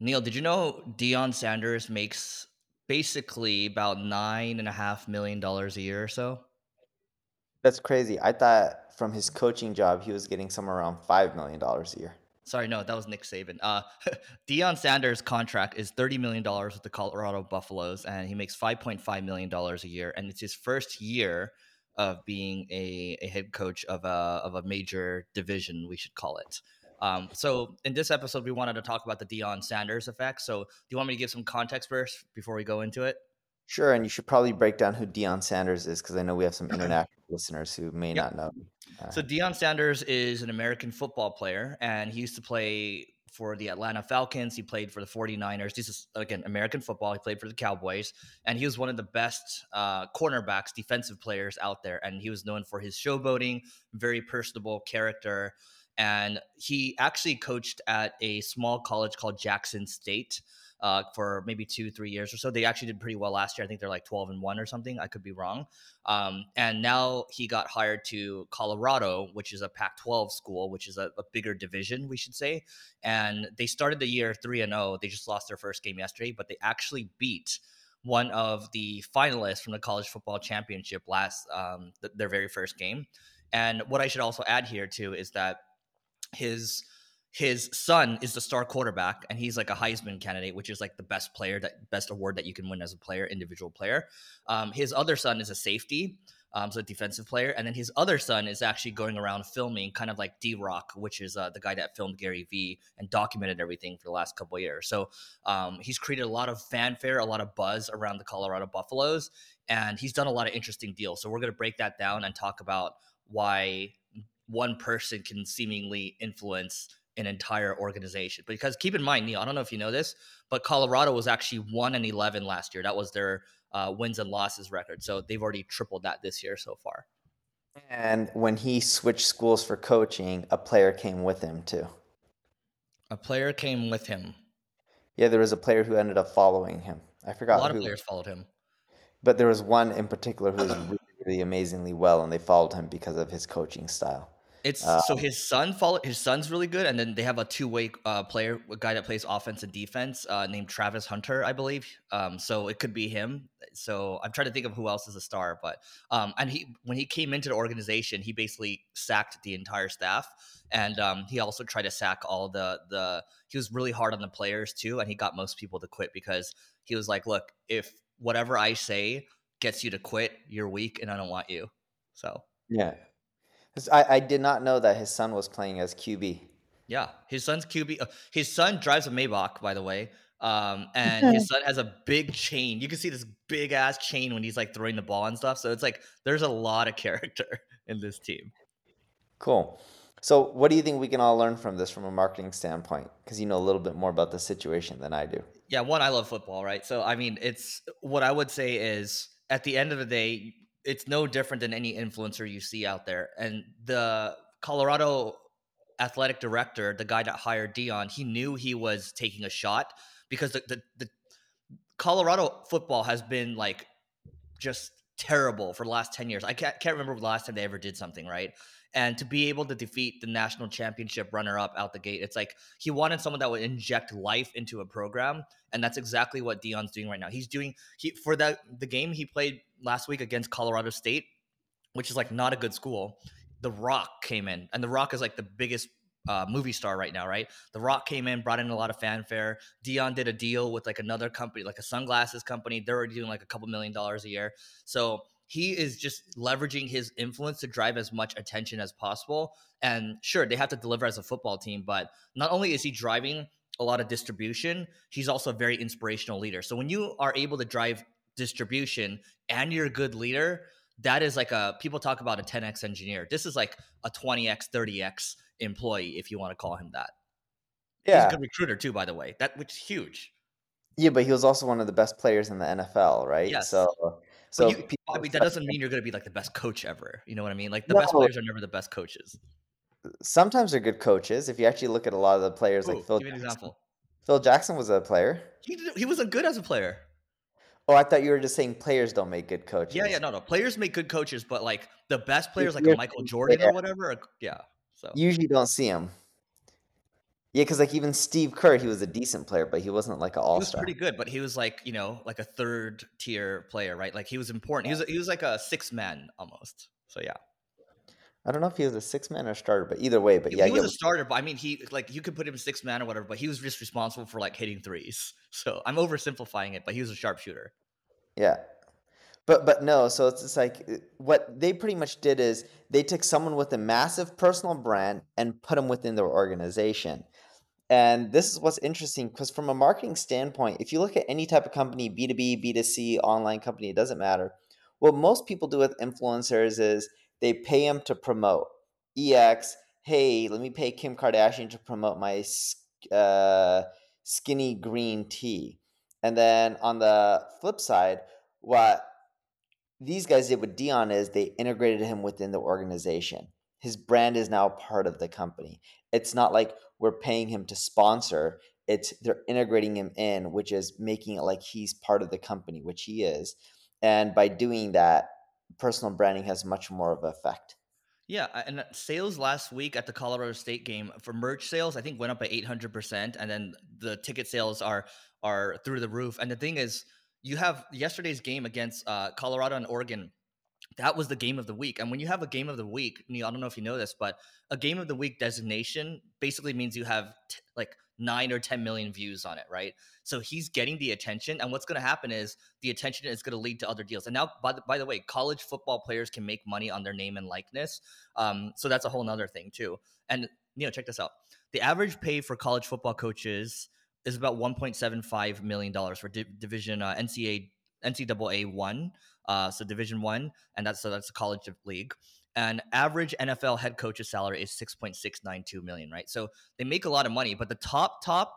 Neil, did you know Deion Sanders makes basically about nine and a half million dollars a year or so? That's crazy. I thought from his coaching job he was getting somewhere around five million dollars a year. Sorry, no, that was Nick Saban. Uh, Deion Sanders' contract is thirty million dollars with the Colorado Buffaloes, and he makes five point five million dollars a year, and it's his first year of being a, a head coach of a of a major division, we should call it. Um, so in this episode, we wanted to talk about the Deion Sanders effect. So do you want me to give some context first before we go into it? Sure, and you should probably break down who Deion Sanders is because I know we have some international listeners who may yep. not know. Uh, so Deion Sanders is an American football player, and he used to play for the Atlanta Falcons. He played for the 49ers. This is, again, American football. He played for the Cowboys, and he was one of the best uh, cornerbacks, defensive players out there. And he was known for his showboating, very personable character and he actually coached at a small college called Jackson State uh, for maybe two, three years or so. They actually did pretty well last year. I think they're like 12 and one or something. I could be wrong. Um, and now he got hired to Colorado, which is a Pac 12 school, which is a, a, bigger division, we should say. And they started the year 3 and 0. They just lost their first game yesterday, but they actually beat one of the finalists from the college football championship last, um, th- their very first game. And what I should also add here, too, is that his his son is the star quarterback and he's like a heisman candidate which is like the best player that best award that you can win as a player individual player. Um, his other son is a safety um, so a defensive player and then his other son is actually going around filming kind of like d-rock which is uh, the guy that filmed gary vee and documented everything for the last couple years. So um, he's created a lot of fanfare a lot of buzz around the colorado buffaloes and he's done a lot of interesting deals. So we're going to break that down and talk about why one person can seemingly influence an entire organization. Because keep in mind, Neil, I don't know if you know this, but Colorado was actually one and eleven last year. That was their uh, wins and losses record. So they've already tripled that this year so far. And when he switched schools for coaching, a player came with him too. A player came with him. Yeah, there was a player who ended up following him. I forgot. A lot who. of players followed him. But there was one in particular who was really, really amazingly well, and they followed him because of his coaching style. It's uh, so his son follow his son's really good, and then they have a two way uh, player, a guy that plays offense and defense, uh, named Travis Hunter, I believe. Um, so it could be him. So I'm trying to think of who else is a star, but um, and he when he came into the organization, he basically sacked the entire staff, and um, he also tried to sack all the the. He was really hard on the players too, and he got most people to quit because he was like, "Look, if whatever I say gets you to quit, you're weak, and I don't want you." So yeah, I, I did not know that his son was playing as QB. Yeah, his son's QB. Uh, his son drives a Maybach, by the way. Um, and his son has a big chain. You can see this big ass chain when he's like throwing the ball and stuff. So it's like there's a lot of character in this team. Cool. So, what do you think we can all learn from this from a marketing standpoint? Because you know a little bit more about the situation than I do. Yeah, one, I love football, right? So, I mean, it's what I would say is at the end of the day, it's no different than any influencer you see out there. And the Colorado athletic director, the guy that hired Deion, he knew he was taking a shot because the, the, the Colorado football has been like just terrible for the last 10 years. I can't, can't remember the last time they ever did something right and to be able to defeat the national championship runner up out the gate it's like he wanted someone that would inject life into a program and that's exactly what Deion's doing right now he's doing he for that the game he played last week against Colorado State which is like not a good school the rock came in and the rock is like the biggest uh, movie star right now, right? The Rock came in, brought in a lot of fanfare. Deion did a deal with like another company, like a sunglasses company. They're already doing like a couple million dollars a year. So he is just leveraging his influence to drive as much attention as possible. And sure, they have to deliver as a football team, but not only is he driving a lot of distribution, he's also a very inspirational leader. So when you are able to drive distribution and you're a good leader, that is like a people talk about a 10x engineer. This is like a 20x, 30x employee, if you want to call him that. Yeah. He's a good recruiter too, by the way. That which is huge. Yeah, but he was also one of the best players in the NFL, right? Yes. So so you, I mean, that doesn't mean you're going to be like the best coach ever. You know what I mean? Like the no, best players are never the best coaches. Sometimes they're good coaches. If you actually look at a lot of the players, Ooh, like Phil. Give me an example. Phil Jackson was a player. He he wasn't good as a player. Oh, I thought you were just saying players don't make good coaches. Yeah, yeah, no, no. Players make good coaches, but like the best players, like a Michael Jordan or whatever. Or, yeah. So usually don't see them. Yeah, because like even Steve Kerr, he was a decent player, but he wasn't like an all He was star. pretty good, but he was like you know like a third tier player, right? Like he was important. He was he was like a six man almost. So yeah, I don't know if he was a six man or starter, but either way, but he, yeah, he was a starter. But I mean, he like you could put him six man or whatever, but he was just responsible for like hitting threes. So I'm oversimplifying it, but he was a sharpshooter. yeah. But but no, so it's just like what they pretty much did is they took someone with a massive personal brand and put them within their organization. And this is what's interesting because from a marketing standpoint, if you look at any type of company, B2B, B2C, online company, it doesn't matter. What most people do with influencers is they pay them to promote. EX, hey, let me pay Kim Kardashian to promote my uh, skinny green tea. And then on the flip side, what these guys did with Deion is they integrated him within the organization. His brand is now part of the company. It's not like we're paying him to sponsor. It's they're integrating him in, which is making it like he's part of the company, which he is. And by doing that, personal branding has much more of an effect. Yeah, and sales last week at the Colorado State game for merch sales, I think went up by eight hundred percent, and then the ticket sales are are through the roof. And the thing is, you have yesterday's game against uh, Colorado and Oregon. That was the game of the week. And when you have a game of the week, Neil, I don't know if you know this, but a game of the week designation basically means you have t- like nine or 10 million views on it, right? So he's getting the attention. And what's going to happen is the attention is going to lead to other deals. And now, by the, by the way, college football players can make money on their name and likeness. Um, so that's a whole nother thing, too. And, you know, check this out the average pay for college football coaches is about 1.75 million dollars for di- division uh, NCAA NCAA one, uh, so Division one, and that's so that's a college league. And average NFL head coach's salary is 6.692 million, right? So they make a lot of money, but the top top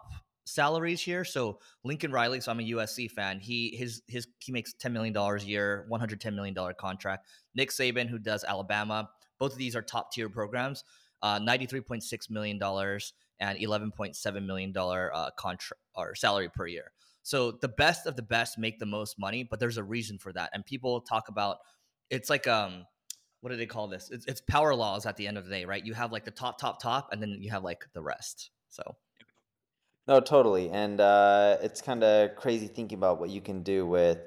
salaries here. So Lincoln Riley, so I'm a USC fan. He his his he makes 10 million dollars a year, 110 million dollar contract. Nick Saban, who does Alabama, both of these are top tier programs. Uh, 93.6 million dollars and 11.7 million dollar uh, contract or salary per year. So the best of the best make the most money, but there's a reason for that. And people talk about it's like um what do they call this? It's, it's power laws at the end of the day, right? You have like the top, top, top, and then you have like the rest. So no, totally, and uh, it's kind of crazy thinking about what you can do with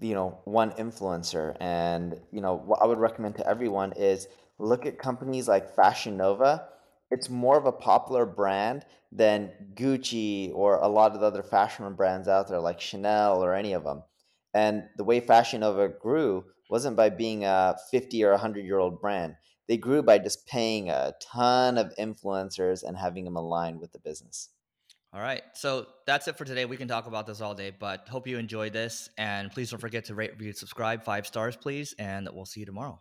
you know one influencer. And you know what I would recommend to everyone is look at companies like Fashion Nova it's more of a popular brand than Gucci or a lot of the other fashion brands out there like Chanel or any of them. And the way Fashion Nova grew wasn't by being a 50 or 100 year old brand. They grew by just paying a ton of influencers and having them aligned with the business. All right. So that's it for today. We can talk about this all day, but hope you enjoyed this. And please don't forget to rate, review, subscribe, five stars, please. And we'll see you tomorrow.